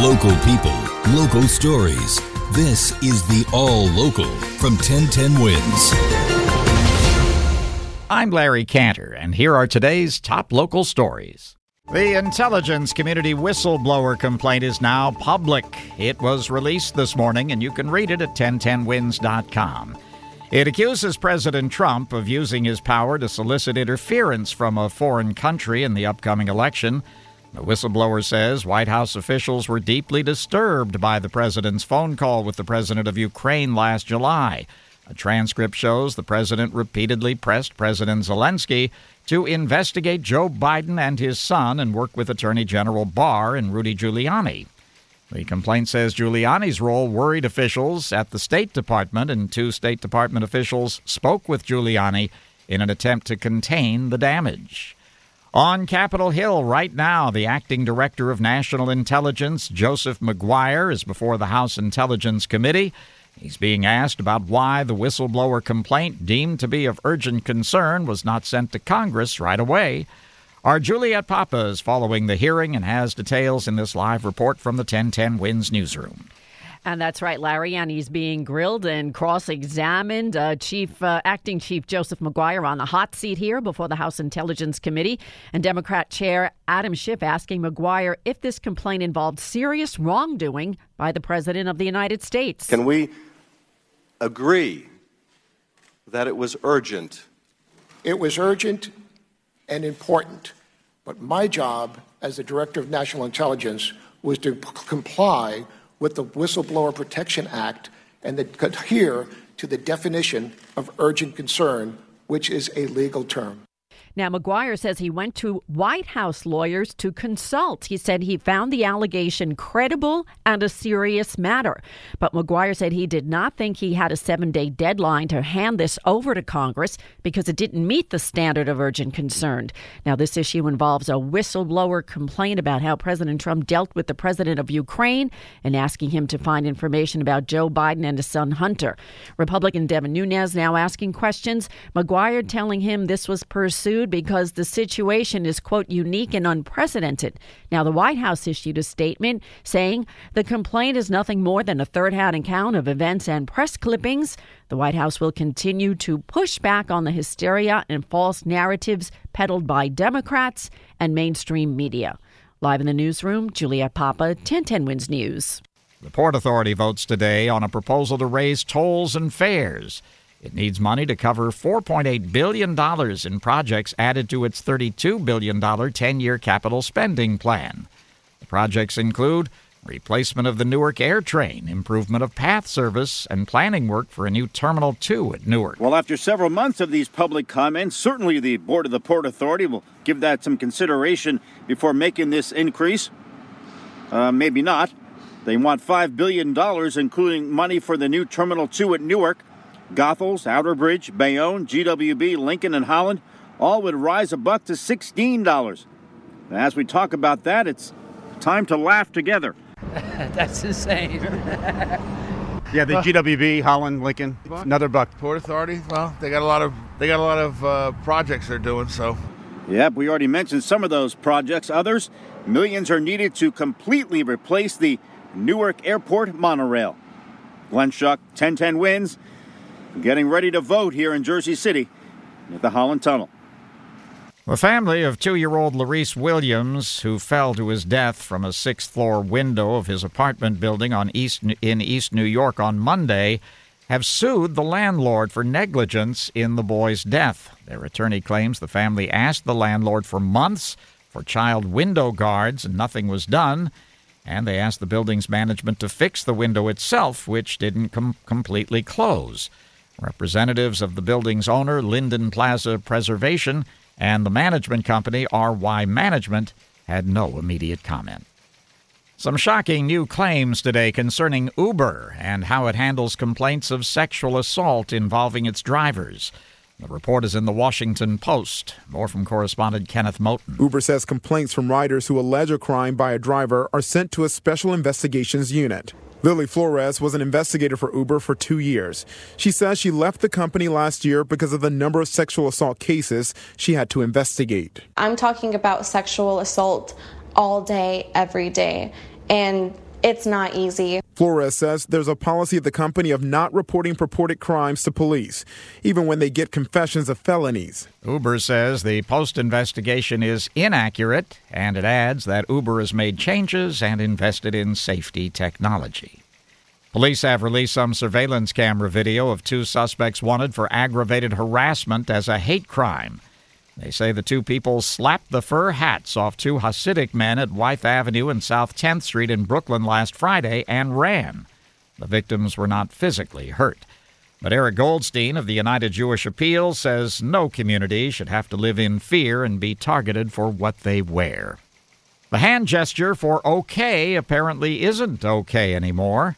Local people, local stories. This is the All Local from 1010 Wins. I'm Larry Cantor, and here are today's top local stories. The intelligence community whistleblower complaint is now public. It was released this morning, and you can read it at 1010wins.com. It accuses President Trump of using his power to solicit interference from a foreign country in the upcoming election. The whistleblower says White House officials were deeply disturbed by the president's phone call with the president of Ukraine last July. A transcript shows the president repeatedly pressed President Zelensky to investigate Joe Biden and his son and work with Attorney General Barr and Rudy Giuliani. The complaint says Giuliani's role worried officials at the State Department, and two State Department officials spoke with Giuliani in an attempt to contain the damage. On Capitol Hill right now, the acting director of national intelligence, Joseph Maguire, is before the House Intelligence Committee. He's being asked about why the whistleblower complaint, deemed to be of urgent concern, was not sent to Congress right away. Our Juliet Papa is following the hearing and has details in this live report from the 1010 Wins newsroom. And that's right, Larry. And he's being grilled and cross-examined. Uh, Chief uh, Acting Chief Joseph Maguire on the hot seat here before the House Intelligence Committee, and Democrat Chair Adam Schiff asking Maguire if this complaint involved serious wrongdoing by the President of the United States. Can we agree that it was urgent? It was urgent and important, but my job as the Director of National Intelligence was to p- comply with the Whistleblower Protection Act and adhere to the definition of urgent concern, which is a legal term. Now, Maguire says he went to White House lawyers to consult. He said he found the allegation credible and a serious matter. But Maguire said he did not think he had a seven day deadline to hand this over to Congress because it didn't meet the standard of urgent concern. Now, this issue involves a whistleblower complaint about how President Trump dealt with the president of Ukraine and asking him to find information about Joe Biden and his son Hunter. Republican Devin Nunes now asking questions. Maguire telling him this was pursued because the situation is, quote, unique and unprecedented. Now, the White House issued a statement saying the complaint is nothing more than a third hand account of events and press clippings. The White House will continue to push back on the hysteria and false narratives peddled by Democrats and mainstream media. Live in the newsroom, Juliet Papa, 1010 Wins News. The Port Authority votes today on a proposal to raise tolls and fares. It needs money to cover $4.8 billion in projects added to its $32 billion 10 year capital spending plan. The projects include replacement of the Newark Air Train, improvement of PATH service, and planning work for a new Terminal 2 at Newark. Well, after several months of these public comments, certainly the Board of the Port Authority will give that some consideration before making this increase. Uh, maybe not. They want $5 billion, including money for the new Terminal 2 at Newark Goethals, Outerbridge, Bayonne, GWB, Lincoln, and Holland all would rise a buck to $16. And as we talk about that, it's time to laugh together. That's insane. Yeah, the GWB, Holland, Lincoln, another buck. Port Authority, well, they got a lot of they got a lot of uh, projects they're doing. So, Yep, we already mentioned some of those projects. Others, millions are needed to completely replace the Newark Airport monorail. Glenn Schuck, 1010 wins, getting ready to vote here in Jersey City at the Holland Tunnel. The family of two year old Larice Williams, who fell to his death from a sixth floor window of his apartment building on East, in East New York on Monday, have sued the landlord for negligence in the boy's death. Their attorney claims the family asked the landlord for months for child window guards and nothing was done. And they asked the building's management to fix the window itself, which didn't com- completely close. Representatives of the building's owner, Linden Plaza Preservation, and the management company, RY Management, had no immediate comment. Some shocking new claims today concerning Uber and how it handles complaints of sexual assault involving its drivers. The report is in the Washington Post. More from correspondent Kenneth Moton. Uber says complaints from riders who allege a crime by a driver are sent to a special investigations unit. Lily Flores was an investigator for Uber for two years. She says she left the company last year because of the number of sexual assault cases she had to investigate. I'm talking about sexual assault all day, every day. And it's not easy. Flores says there's a policy of the company of not reporting purported crimes to police, even when they get confessions of felonies. Uber says the post investigation is inaccurate, and it adds that Uber has made changes and invested in safety technology. Police have released some surveillance camera video of two suspects wanted for aggravated harassment as a hate crime. They say the two people slapped the fur hats off two Hasidic men at Wythe Avenue and South 10th Street in Brooklyn last Friday and ran. The victims were not physically hurt. But Eric Goldstein of the United Jewish Appeal says no community should have to live in fear and be targeted for what they wear. The hand gesture for okay apparently isn't okay anymore.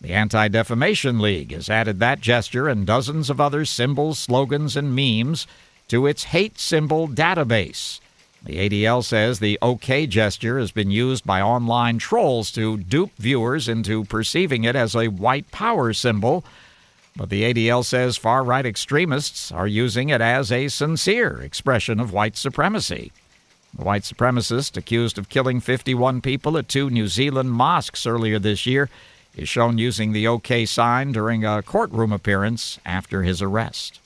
The Anti Defamation League has added that gesture and dozens of other symbols, slogans, and memes to its hate symbol database. The ADL says the OK gesture has been used by online trolls to dupe viewers into perceiving it as a white power symbol. But the ADL says far right extremists are using it as a sincere expression of white supremacy. The white supremacist accused of killing 51 people at two New Zealand mosques earlier this year is shown using the OK sign during a courtroom appearance after his arrest.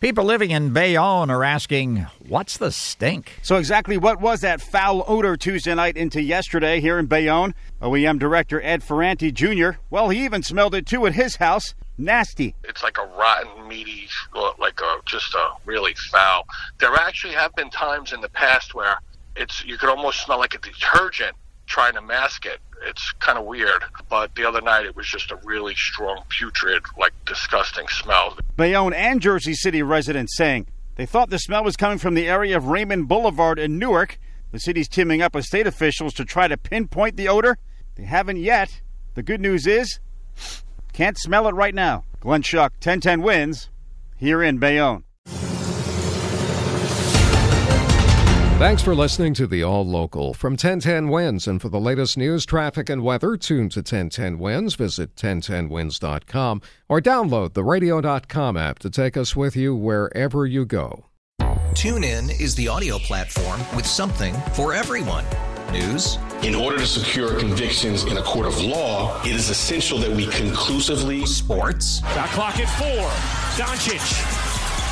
People living in Bayonne are asking, what's the stink? So, exactly what was that foul odor Tuesday night into yesterday here in Bayonne? OEM director Ed Ferranti Jr., well, he even smelled it too at his house. Nasty. It's like a rotten, meaty, uh, like a just a really foul. There actually have been times in the past where it's you could almost smell like a detergent trying to mask it. It's kind of weird. But the other night, it was just a really strong, putrid, like disgusting smell. Bayonne and Jersey City residents saying they thought the smell was coming from the area of Raymond Boulevard in Newark. The city's teaming up with state officials to try to pinpoint the odor. They haven't yet. The good news is, can't smell it right now. Glenn Schuck, 1010 wins here in Bayonne. Thanks for listening to the All Local from 1010 Wins. And for the latest news, traffic, and weather, tune to 1010 Wins. Visit 1010wins.com or download the radio.com app to take us with you wherever you go. TuneIn is the audio platform with something for everyone. News. In order to secure convictions in a court of law, it is essential that we conclusively. Sports. Got clock at four. Doncic.